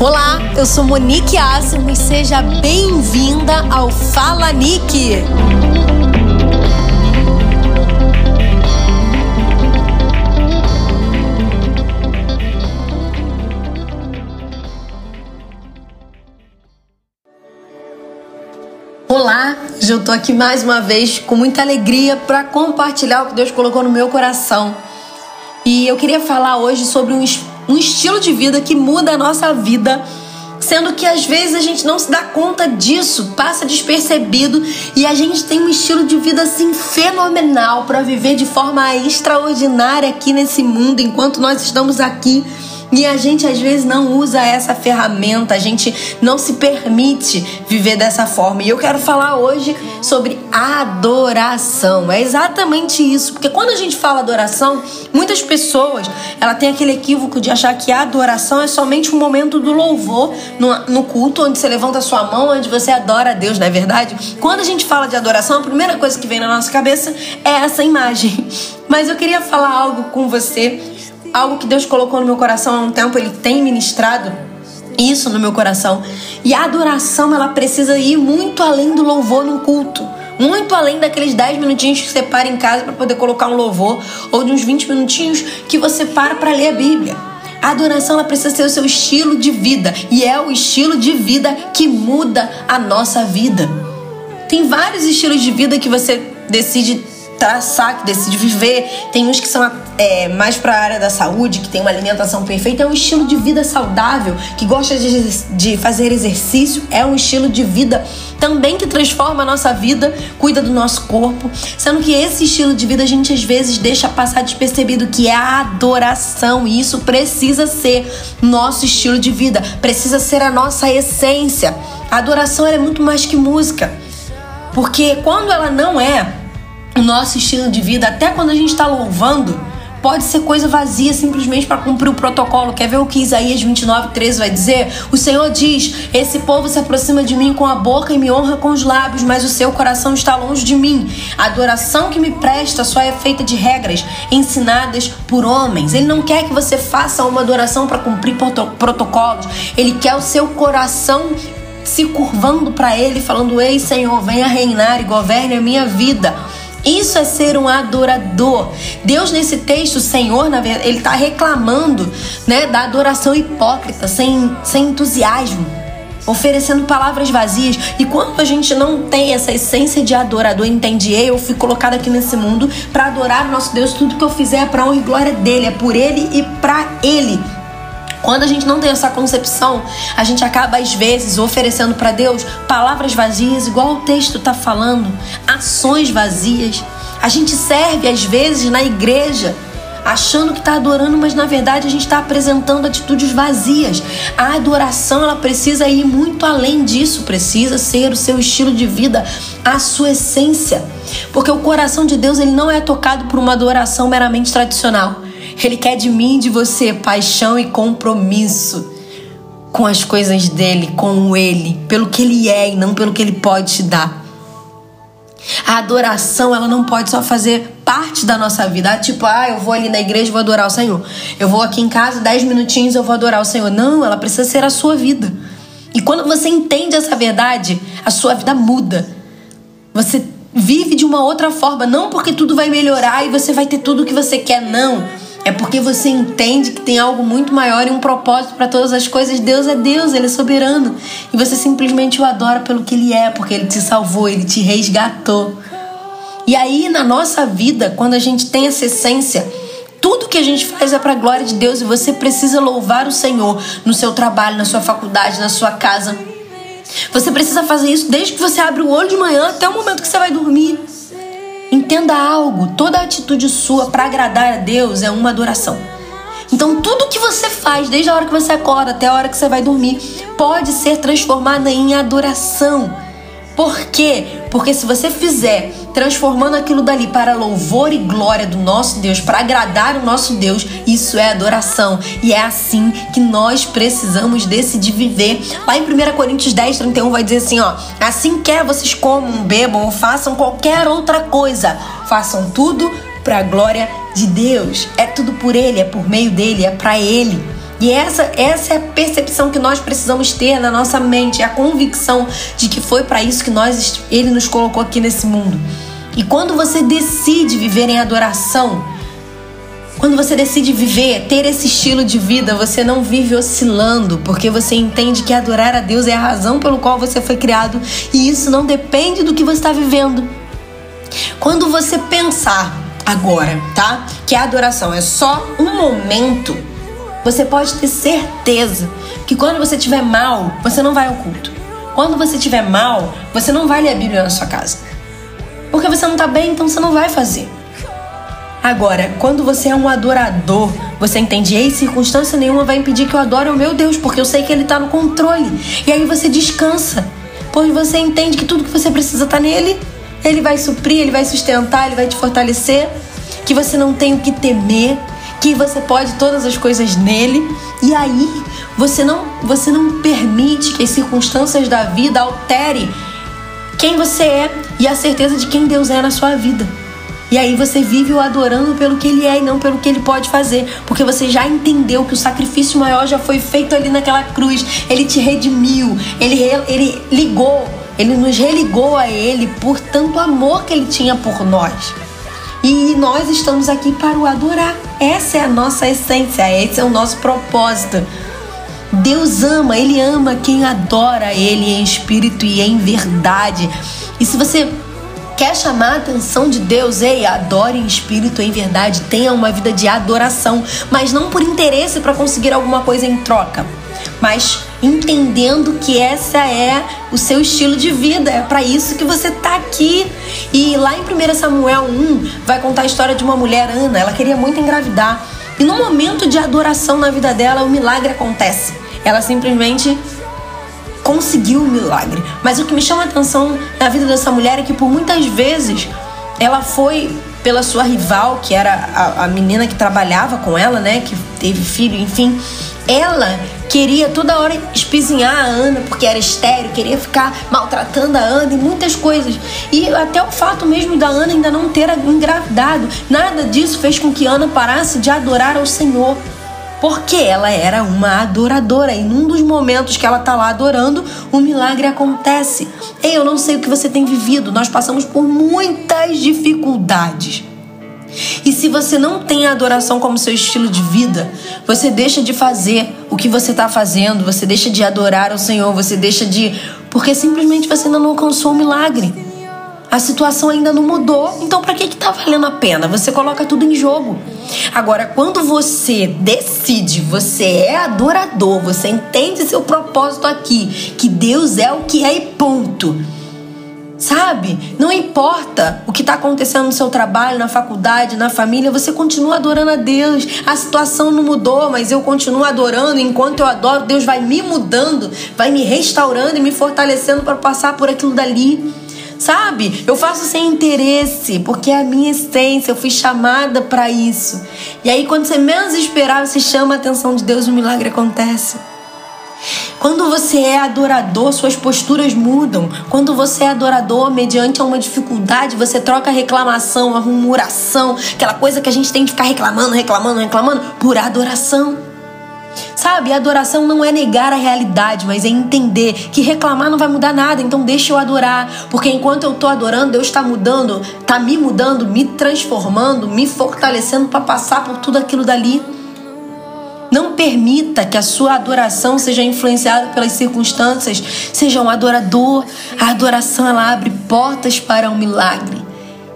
Olá, eu sou Monique Assimo e seja bem-vinda ao Fala Nick. Olá, eu tô aqui mais uma vez com muita alegria para compartilhar o que Deus colocou no meu coração. E eu queria falar hoje sobre um, um estilo de vida que muda a nossa vida, sendo que às vezes a gente não se dá conta disso, passa despercebido e a gente tem um estilo de vida assim fenomenal para viver de forma extraordinária aqui nesse mundo enquanto nós estamos aqui e a gente às vezes não usa essa ferramenta, a gente não se permite viver dessa forma. E eu quero falar hoje sobre adoração. É exatamente isso, porque quando a gente fala adoração, muitas pessoas, ela tem aquele equívoco de achar que a adoração é somente um momento do louvor no, no culto onde você levanta a sua mão, onde você adora a Deus, não é verdade? Quando a gente fala de adoração, a primeira coisa que vem na nossa cabeça é essa imagem. Mas eu queria falar algo com você algo que Deus colocou no meu coração há um tempo, Ele tem ministrado isso no meu coração. E a adoração, ela precisa ir muito além do louvor no culto. Muito além daqueles 10 minutinhos que você para em casa para poder colocar um louvor, ou de uns 20 minutinhos que você para para ler a Bíblia. A adoração ela precisa ser o seu estilo de vida, e é o estilo de vida que muda a nossa vida. Tem vários estilos de vida que você decide traçar, que decide viver. Tem uns que são é, mais para a área da saúde, que tem uma alimentação perfeita. É um estilo de vida saudável, que gosta de, de fazer exercício. É um estilo de vida também que transforma a nossa vida, cuida do nosso corpo. Sendo que esse estilo de vida a gente às vezes deixa passar despercebido, que é a adoração. E isso precisa ser nosso estilo de vida, precisa ser a nossa essência. A adoração é muito mais que música. Porque quando ela não é o nosso estilo de vida, até quando a gente está louvando, pode ser coisa vazia simplesmente para cumprir o protocolo. Quer ver o que Isaías 29, 13 vai dizer? O Senhor diz: Esse povo se aproxima de mim com a boca e me honra com os lábios, mas o seu coração está longe de mim. A adoração que me presta só é feita de regras ensinadas por homens. Ele não quer que você faça uma adoração para cumprir protocolos. Ele quer o seu coração se curvando para ele, falando: Ei, Senhor, venha reinar e governe a minha vida. Isso é ser um adorador. Deus nesse texto, Senhor, na verdade, ele está reclamando, né, da adoração hipócrita, sem, sem entusiasmo, oferecendo palavras vazias. E quando a gente não tem essa essência de adorador, entendi, eu fui colocado aqui nesse mundo para adorar o nosso Deus. Tudo que eu fizer é para honra e glória dele, é por ele e para ele. Quando a gente não tem essa concepção, a gente acaba às vezes oferecendo para Deus palavras vazias, igual o texto está falando, ações vazias. A gente serve às vezes na igreja achando que está adorando, mas na verdade a gente está apresentando atitudes vazias. A adoração ela precisa ir muito além disso, precisa ser o seu estilo de vida, a sua essência, porque o coração de Deus ele não é tocado por uma adoração meramente tradicional. Ele quer de mim e de você paixão e compromisso com as coisas dele, com ele, pelo que ele é e não pelo que ele pode te dar. A adoração, ela não pode só fazer parte da nossa vida. Tipo, ah, eu vou ali na igreja e vou adorar o Senhor. Eu vou aqui em casa, dez minutinhos eu vou adorar o Senhor. Não, ela precisa ser a sua vida. E quando você entende essa verdade, a sua vida muda. Você vive de uma outra forma, não porque tudo vai melhorar e você vai ter tudo o que você quer, não. É porque você entende que tem algo muito maior e um propósito para todas as coisas. Deus é Deus, Ele é soberano. E você simplesmente o adora pelo que Ele é, porque Ele te salvou, Ele te resgatou. E aí, na nossa vida, quando a gente tem essa essência, tudo que a gente faz é para a glória de Deus e você precisa louvar o Senhor no seu trabalho, na sua faculdade, na sua casa. Você precisa fazer isso desde que você abre o olho de manhã até o momento que você vai dormir. Entenda algo: toda atitude sua para agradar a Deus é uma adoração. Então, tudo que você faz, desde a hora que você acorda até a hora que você vai dormir, pode ser transformado em adoração. Por quê? Porque se você fizer transformando aquilo dali para louvor e glória do nosso Deus, para agradar o nosso Deus, isso é adoração. E é assim que nós precisamos decidir viver. Lá em 1 Coríntios 10, 31 vai dizer assim: ó, assim quer vocês comam, bebam ou façam qualquer outra coisa, façam tudo para a glória de Deus. É tudo por Ele, é por meio dele, é para Ele. E essa, essa é a percepção que nós precisamos ter na nossa mente, é a convicção de que foi para isso que nós, ele nos colocou aqui nesse mundo. E quando você decide viver em adoração, quando você decide viver, ter esse estilo de vida, você não vive oscilando, porque você entende que adorar a Deus é a razão pelo qual você foi criado e isso não depende do que você está vivendo. Quando você pensar agora, tá? Que a adoração é só um momento, você pode ter certeza que quando você estiver mal, você não vai ao culto. Quando você estiver mal, você não vai ler a Bíblia na sua casa. Porque você não está bem, então você não vai fazer. Agora, quando você é um adorador, você entende, ei, circunstância nenhuma vai impedir que eu adore o meu Deus, porque eu sei que Ele está no controle. E aí você descansa, pois você entende que tudo que você precisa está nele. Ele vai suprir, Ele vai sustentar, Ele vai te fortalecer. Que você não tem o que temer, que você pode todas as coisas nele. E aí você não, você não permite que as circunstâncias da vida altere quem você é e a certeza de quem Deus é na sua vida. E aí você vive o adorando pelo que ele é e não pelo que ele pode fazer, porque você já entendeu que o sacrifício maior já foi feito ali naquela cruz. Ele te redimiu, ele, ele ligou, ele nos religou a ele por tanto amor que ele tinha por nós. E nós estamos aqui para o adorar. Essa é a nossa essência, esse é o nosso propósito. Deus ama, Ele ama quem adora Ele em espírito e em verdade. E se você quer chamar a atenção de Deus, ei, adore em espírito, em verdade, tenha uma vida de adoração, mas não por interesse para conseguir alguma coisa em troca, mas entendendo que essa é o seu estilo de vida, é para isso que você tá aqui. E lá em 1 Samuel 1 vai contar a história de uma mulher, Ana, ela queria muito engravidar. E no momento de adoração na vida dela, o milagre acontece. Ela simplesmente conseguiu o milagre. Mas o que me chama a atenção na vida dessa mulher é que por muitas vezes ela foi pela sua rival, que era a, a menina que trabalhava com ela, né, que teve filho, enfim, ela queria toda hora espizinhar a Ana porque era estéreo, queria ficar maltratando a Ana e muitas coisas. E até o fato mesmo da Ana ainda não ter engravidado, nada disso fez com que Ana parasse de adorar ao Senhor porque ela era uma adoradora e num dos momentos que ela tá lá adorando, o milagre acontece. Ei, eu não sei o que você tem vivido, nós passamos por muitas dificuldades. E se você não tem a adoração como seu estilo de vida, você deixa de fazer o que você está fazendo, você deixa de adorar o Senhor, você deixa de. porque simplesmente você ainda não alcançou o milagre. A situação ainda não mudou, então para que que tá valendo a pena? Você coloca tudo em jogo. Agora, quando você decide, você é adorador, você entende seu propósito aqui, que Deus é o que é e ponto. Sabe? Não importa o que está acontecendo no seu trabalho, na faculdade, na família, você continua adorando a Deus. A situação não mudou, mas eu continuo adorando. Enquanto eu adoro, Deus vai me mudando, vai me restaurando e me fortalecendo para passar por aquilo dali. Sabe? Eu faço sem interesse, porque é a minha essência, eu fui chamada para isso. E aí, quando você menos esperar, você chama a atenção de Deus e o milagre acontece. Quando você é adorador, suas posturas mudam. Quando você é adorador, mediante uma dificuldade, você troca a reclamação, a murmuração, aquela coisa que a gente tem de ficar reclamando, reclamando, reclamando, por adoração. Sabe, adoração não é negar a realidade, mas é entender que reclamar não vai mudar nada, então deixa eu adorar, porque enquanto eu tô adorando, Deus está mudando, tá me mudando, me transformando, me fortalecendo para passar por tudo aquilo dali. Não permita que a sua adoração seja influenciada pelas circunstâncias. Seja um adorador. A adoração ela abre portas para um milagre.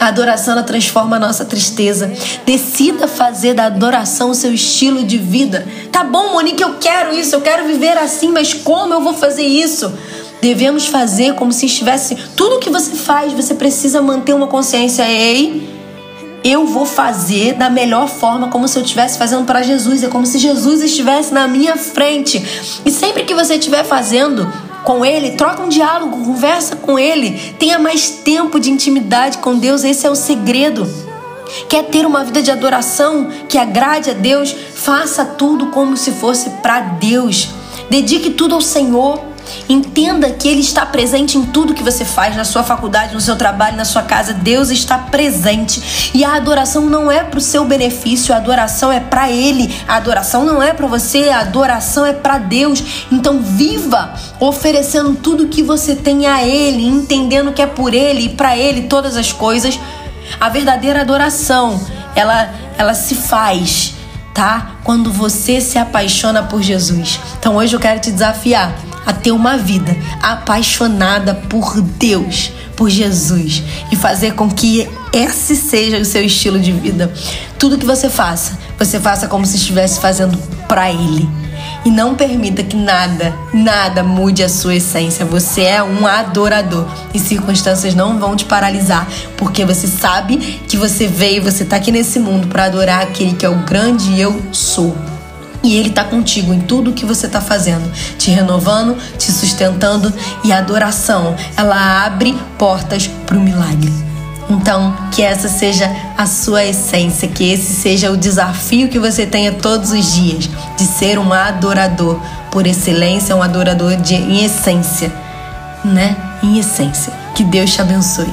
A adoração ela transforma a nossa tristeza. Decida fazer da adoração o seu estilo de vida. Tá bom, Monique, eu quero isso, eu quero viver assim, mas como eu vou fazer isso? Devemos fazer como se estivesse. Tudo que você faz, você precisa manter uma consciência. Ei, eu vou fazer da melhor forma, como se eu estivesse fazendo para Jesus. É como se Jesus estivesse na minha frente. E sempre que você estiver fazendo, com Ele, troca um diálogo, conversa com Ele, tenha mais tempo de intimidade com Deus, esse é o segredo. Quer ter uma vida de adoração que agrade a Deus? Faça tudo como se fosse para Deus. Dedique tudo ao Senhor. Entenda que Ele está presente em tudo que você faz, na sua faculdade, no seu trabalho, na sua casa. Deus está presente. E a adoração não é para o seu benefício, a adoração é para Ele. A adoração não é para você, a adoração é para Deus. Então viva oferecendo tudo que você tem a Ele, entendendo que é por Ele e para Ele todas as coisas. A verdadeira adoração, ela, ela se faz tá? Quando você se apaixona por Jesus. Então hoje eu quero te desafiar a ter uma vida apaixonada por Deus, por Jesus e fazer com que esse seja o seu estilo de vida. Tudo que você faça, você faça como se estivesse fazendo para Ele. E não permita que nada, nada mude a sua essência. Você é um adorador e circunstâncias não vão te paralisar, porque você sabe que você veio, você está aqui nesse mundo para adorar aquele que é o grande eu sou. E Ele está contigo em tudo que você está fazendo, te renovando, te sustentando. E a adoração, ela abre portas para o milagre. Então, que essa seja a sua essência, que esse seja o desafio que você tenha todos os dias de ser um adorador por excelência, um adorador de, em essência, né? Em essência. Que Deus te abençoe.